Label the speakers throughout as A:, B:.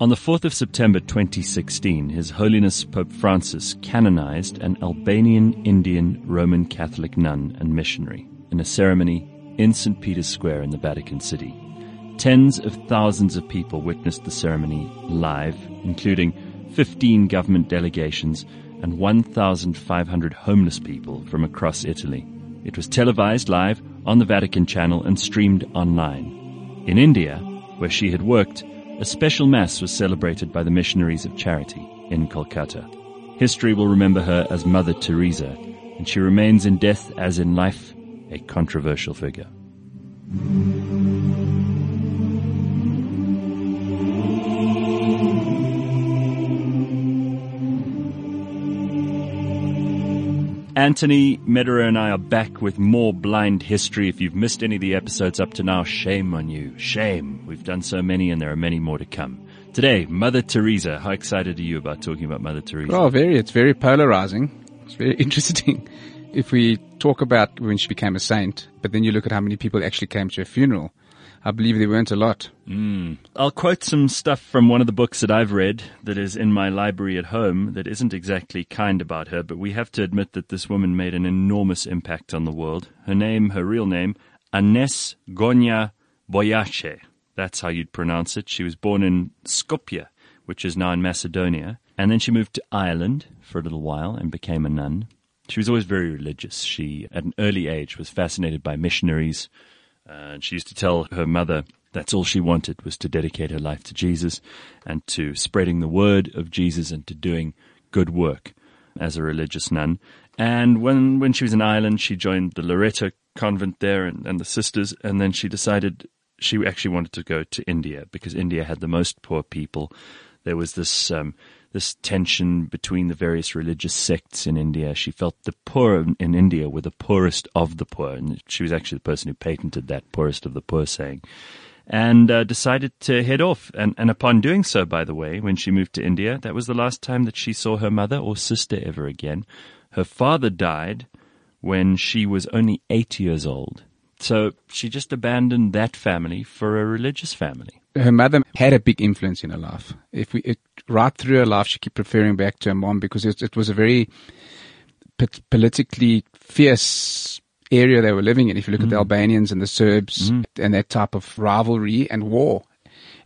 A: On the 4th of September 2016, His Holiness Pope Francis canonized an Albanian Indian Roman Catholic nun and missionary in a ceremony in St. Peter's Square in the Vatican City. Tens of thousands of people witnessed the ceremony live, including 15 government delegations and 1,500 homeless people from across Italy. It was televised live on the Vatican channel and streamed online. In India, where she had worked, a special mass was celebrated by the Missionaries of Charity in Kolkata. History will remember her as Mother Teresa, and she remains in death as in life a controversial figure. Anthony Medera and I are back with more blind history. If you've missed any of the episodes up to now, shame on you. Shame. We've done so many and there are many more to come. Today, Mother Teresa. How excited are you about talking about Mother Teresa?
B: Oh, very. It's very polarizing. It's very interesting. If we talk about when she became a saint, but then you look at how many people actually came to her funeral, I believe there weren't a lot.
A: Mm. I'll quote some stuff from one of the books that I've read that is in my library at home that isn't exactly kind about her, but we have to admit that this woman made an enormous impact on the world. Her name, her real name, Agnes Gonxha Bojaxhiu. That's how you'd pronounce it. She was born in Skopje, which is now in Macedonia, and then she moved to Ireland for a little while and became a nun. She was always very religious. She, at an early age, was fascinated by missionaries, and she used to tell her mother that's all she wanted was to dedicate her life to Jesus and to spreading the word of Jesus and to doing good work as a religious nun. And when, when she was in Ireland, she joined the Loreto convent there and, and the sisters. And then she decided she actually wanted to go to India because India had the most poor people. There was this, um, this tension between the various religious sects in India. She felt the poor in India were the poorest of the poor, and she was actually the person who patented that poorest of the poor saying. And uh, decided to head off. And, and upon doing so, by the way, when she moved to India, that was the last time that she saw her mother or sister ever again. Her father died when she was only eight years old. So she just abandoned that family for a religious family.
B: Her mother had a big influence in her life. If we, right through her life, she kept referring back to her mom because it, it was a very politically fierce area they were living in. If you look mm. at the mm. Albanians and the Serbs mm. and that type of rivalry and war.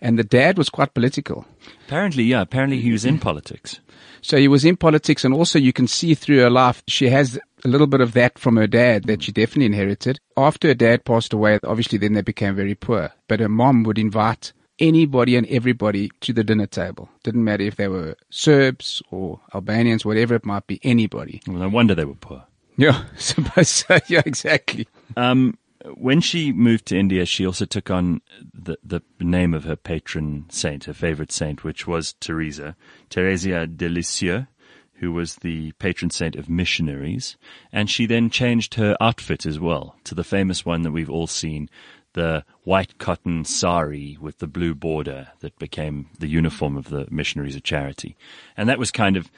B: And the dad was quite political.
A: Apparently, yeah. Apparently he was in politics.
B: So he was in politics and also you can see through her life, she has a little bit of that from her dad that she definitely inherited. After her dad passed away, obviously then they became very poor. But her mom would invite anybody and everybody to the dinner table. Didn't matter if they were Serbs or Albanians, whatever it might be, anybody.
A: Well, no wonder they were poor.
B: Yeah, suppose so. Yeah, exactly.
A: Um, when she moved to India, she also took on the, the name of her patron saint, her favorite saint, which was Teresa, Theresia de Lisieux, who was the patron saint of missionaries. And she then changed her outfit as well to the famous one that we've all seen, the white cotton sari with the blue border that became the uniform of the missionaries of charity. And that was kind of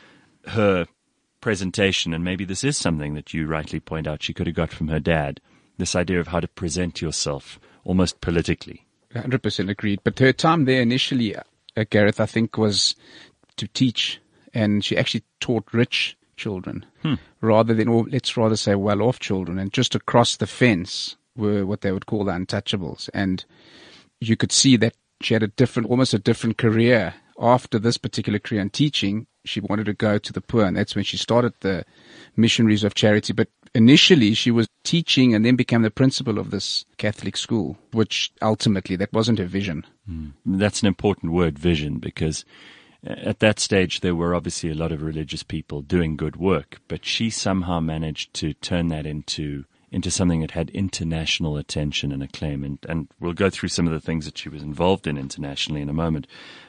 A: her presentation. And maybe this is something that you rightly point out she could have got from her dad. This idea of how to present yourself almost politically.
B: 100% agreed. But her time there initially, uh, Gareth, I think was to teach and she actually taught rich children hmm. rather than, or let's rather say well off children. And just across the fence were what they would call the untouchables. And you could see that she had a different, almost a different career after this particular career in teaching. She wanted to go to the poor, and that's when she started the Missionaries of Charity. But initially, she was teaching and then became the principal of this Catholic school, which ultimately that wasn't her vision.
A: Mm. That's an important word, vision, because at that stage there were obviously a lot of religious people doing good work, but she somehow managed to turn that into into something that had international attention and acclaim. And, and we'll go through some of the things that she was involved in internationally in a moment.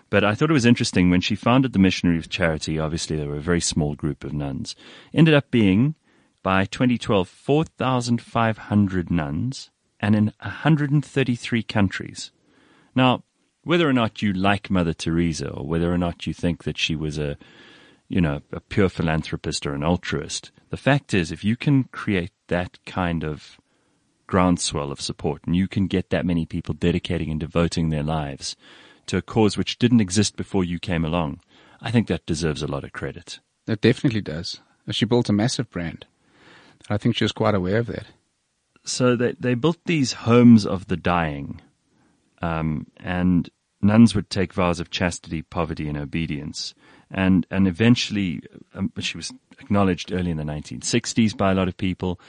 A: But I thought it was interesting when she founded the Missionary of Charity, obviously there were a very small group of nuns, ended up being, by 2012, 4,500 nuns and in 133 countries. Now, whether or not you like Mother Teresa or whether or not you think that she was a, you know, a pure philanthropist or an altruist, the fact is, if you can create that kind of groundswell of support and you can get that many people dedicating and devoting their lives to a cause which didn't exist before you came along, I think that deserves a lot of credit.
B: It definitely does. She built a massive brand. I think she was quite aware of that.
A: So they, they built these homes of the dying, um, and nuns would take vows of chastity, poverty, and obedience. And, and eventually, um, she was acknowledged early in the 1960s by a lot of people,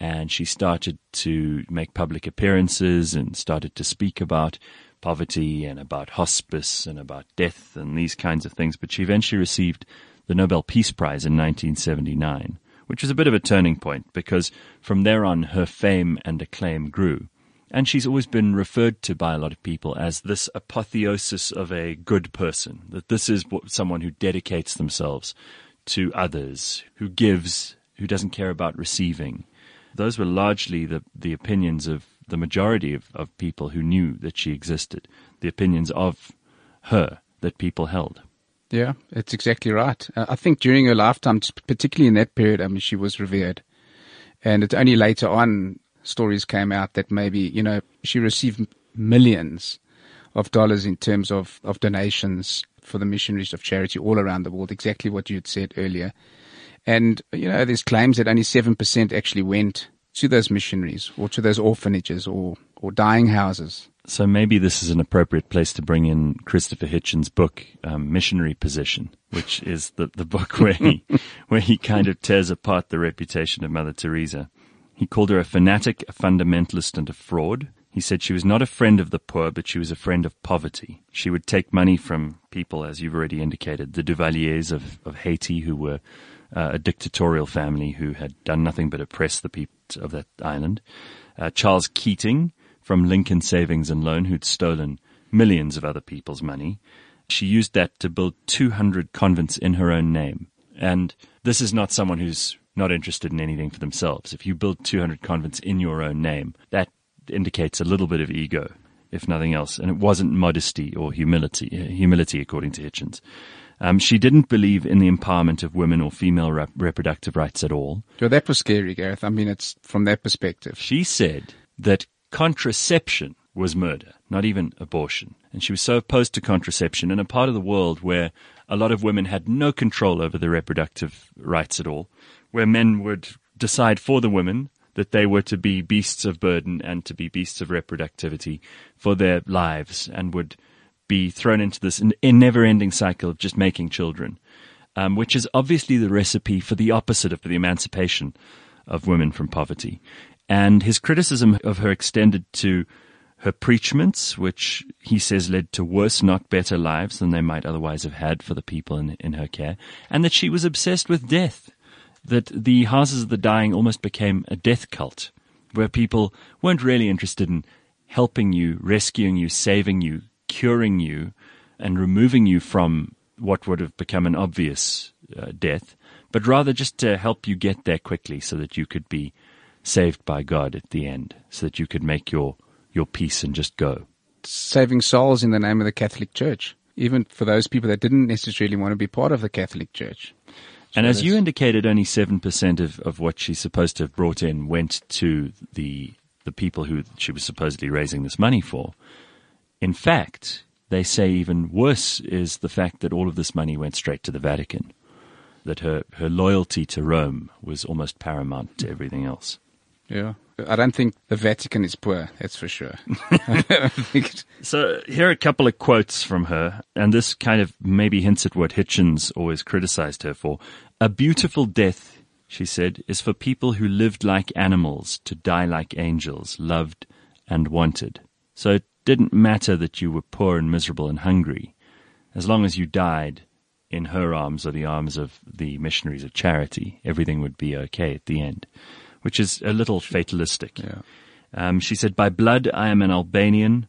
A: and she started to make public appearances and started to speak about poverty and about hospice and about death and these kinds of things. But she eventually received the Nobel Peace Prize in 1979 which was a bit of a turning point because from there on her fame and acclaim grew. And she's always been referred to by a lot of people as this apotheosis of a good person, that this is someone who dedicates themselves to others, who gives, who doesn't care about receiving. Those were largely the, the opinions of the majority of, of people who knew that she existed, the opinions of her that people held.
B: Yeah, it's exactly right. Uh, I think during her lifetime, particularly in that period, I mean, she was revered. And it's only later on stories came out that maybe, you know, she received millions of dollars in terms of, of donations for the missionaries of charity all around the world, exactly what you had said earlier. And, you know, there's claims that only 7% actually went to those missionaries or to those orphanages or, or dying houses.
A: So maybe this is an appropriate place to bring in Christopher Hitchens' book, um, Missionary Position, which is the, the book where he, where he kind of tears apart the reputation of Mother Teresa. He called her a fanatic, a fundamentalist, and a fraud. He said she was not a friend of the poor, but she was a friend of poverty. She would take money from people, as you've already indicated, the Duvaliers of, of Haiti, who were uh, a dictatorial family who had done nothing but oppress the people of that island. Uh, Charles Keating, from Lincoln Savings and Loan, who'd stolen millions of other people's money. She used that to build 200 convents in her own name. And this is not someone who's not interested in anything for themselves. If you build 200 convents in your own name, that indicates a little bit of ego, if nothing else. And it wasn't modesty or humility, humility according to Hitchens. Um, she didn't believe in the empowerment of women or female rep- reproductive rights at all.
B: So that was scary, Gareth. I mean, it's from that perspective.
A: She said that contraception was murder, not even abortion. And she was so opposed to contraception in a part of the world where a lot of women had no control over their reproductive rights at all, where men would decide for the women that they were to be beasts of burden and to be beasts of reproductivity for their lives and would be thrown into this never ending cycle of just making children, um, which is obviously the recipe for the opposite of the emancipation of women from poverty. And his criticism of her extended to her preachments, which he says led to worse, not better lives than they might otherwise have had for the people in, in her care, and that she was obsessed with death, that the houses of the dying almost became a death cult, where people weren't really interested in helping you, rescuing you, saving you, curing you, and removing you from what would have become an obvious uh, death, but rather just to help you get there quickly so that you could be saved by God at the end so that you could make your, your peace and just go.
B: Saving souls in the name of the Catholic Church, even for those people that didn't necessarily want to be part of the Catholic Church.
A: And as you indicated, only 7% of, of what she's supposed to have brought in went to the, the people who she was supposedly raising this money for. In fact, they say even worse is the fact that all of this money went straight to the Vatican, that her, her loyalty to Rome was almost paramount to everything else.
B: Yeah. I don't think the Vatican is poor, that's for sure.
A: so here are a couple of quotes from her, and this kind of maybe hints at what Hitchens always criticized her for. A beautiful death, she said, is for people who lived like animals to die like angels, loved and wanted. So it didn't matter that you were poor and miserable and hungry, as long as you died in her arms or the arms of the missionaries of charity, everything would be okay at the end which is a little fatalistic.
B: Yeah.
A: Um, she said, By blood, I am an Albanian.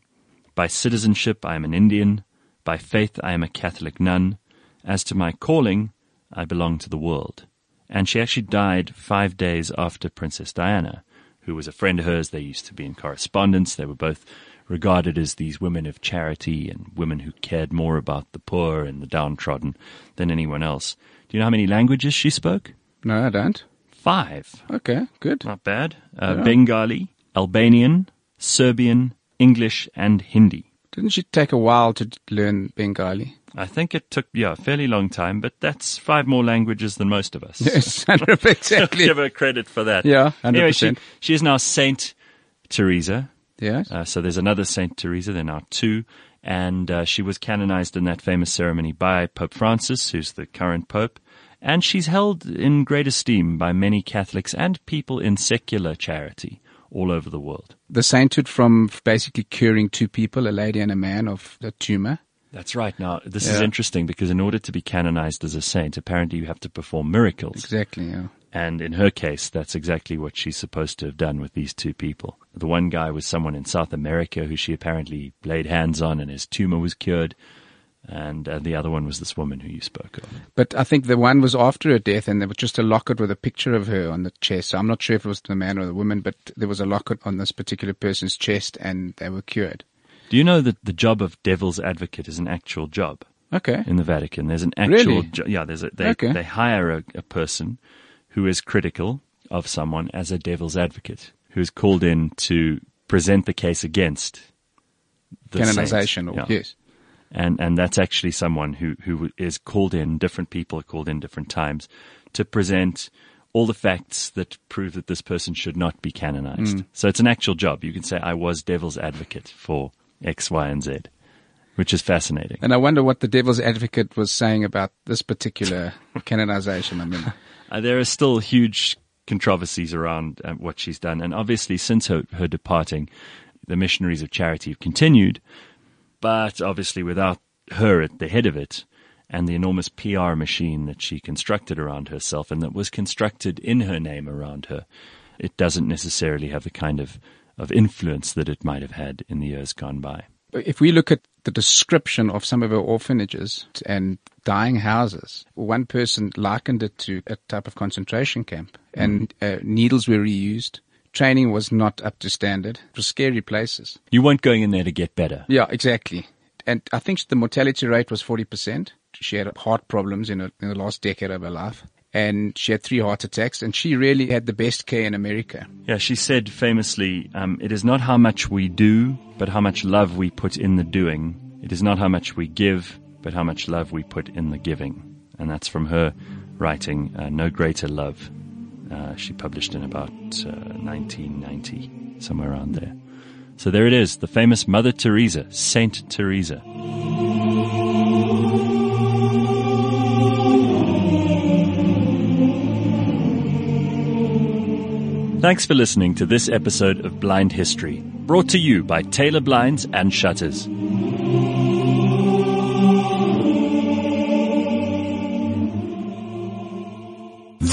A: By citizenship, I am an Indian. By faith, I am a Catholic nun. As to my calling, I belong to the world. And she actually died five days after Princess Diana, who was a friend of hers. They used to be in correspondence. They were both regarded as these women of charity and women who cared more about the poor and the downtrodden than anyone else. Do you know how many languages she spoke?
B: No, I don't
A: five.
B: Okay, good.
A: Not bad. Uh, yeah. Bengali, Albanian, Serbian, English, and Hindi.
B: Didn't she take a while to learn Bengali?
A: I think it took, yeah, a fairly long time, but that's five more languages than most of us.
B: Yes, exactly.
A: Give her credit for that.
B: Yeah, 100%.
A: Anyway, she, she is now Saint Teresa.
B: Yes.
A: Uh, so there's another Saint Teresa. There are now two. And uh, she was canonized in that famous ceremony by Pope Francis, who's the current Pope. And she's held in great esteem by many Catholics and people in secular charity all over the world.
B: The sainthood from basically curing two people, a lady and a man, of a tumor.
A: That's right. Now, this
B: Yeah.
A: is interesting because in order to be canonized as a saint, apparently you have to perform miracles.
B: Exactly, yeah.
A: And in her case, that's exactly what she's supposed to have done with these two people. The one guy was someone in South America who she apparently laid hands on and his tumor was cured. And uh, the other one was this woman who you spoke of.
B: But I think the one was after her death, and there was just a locket with a picture of her on the chest. So I'm not sure if it was the man or the woman, but there was a locket on this particular person's chest, and they were cured.
A: Do you know that the job of devil's advocate is an actual job?
B: Okay.
A: in the Vatican. There's an actual,
B: Really?
A: jo- yeah. There's a they
B: Okay.
A: they hire a, a person who is critical of someone as a devil's advocate, who is called in to present the case against the
B: Canonization,
A: saint.
B: or
A: Yeah.
B: yes.
A: And and that's actually someone who who is called in. Different people are called in different times to present all the facts that prove that this person should not be canonized. So it's an actual job. You can say I was devil's advocate for X, Y, and Z, which is fascinating.
B: And I wonder what the devil's advocate was saying about this particular canonization. I mean,
A: Uh, there are still huge controversies around uh, what she's done, and obviously, since her, her departing, the missionaries of charity have continued, but obviously, without her at the head of it, and the enormous PR machine that she constructed around herself and that was constructed in her name around her, it doesn't necessarily have the kind of, of influence that it might have had in the years gone by.
B: if we look at the description of some of her orphanages and dying houses, one person likened it to a type of concentration camp, and uh, needles were reused. Training was not up to standard. It was scary places.
A: You weren't going in there to get better.
B: Yeah, exactly. And I think the mortality rate was 40%. She had heart problems in, her, in the last decade of her life. And she had three heart attacks, and she really had the best care in America.
A: Yeah, she said famously, um, it is not how much we do, but how much love we put in the doing. It is not how much we give, but how much love we put in the giving. And that's from her writing, uh, No Greater Love. Uh, she published in about uh, 1990, somewhere around there. So there it is, the famous Mother Teresa, Saint Teresa. Thanks for listening to this episode of Blind History, brought to you by Taylor Blinds and Shutters.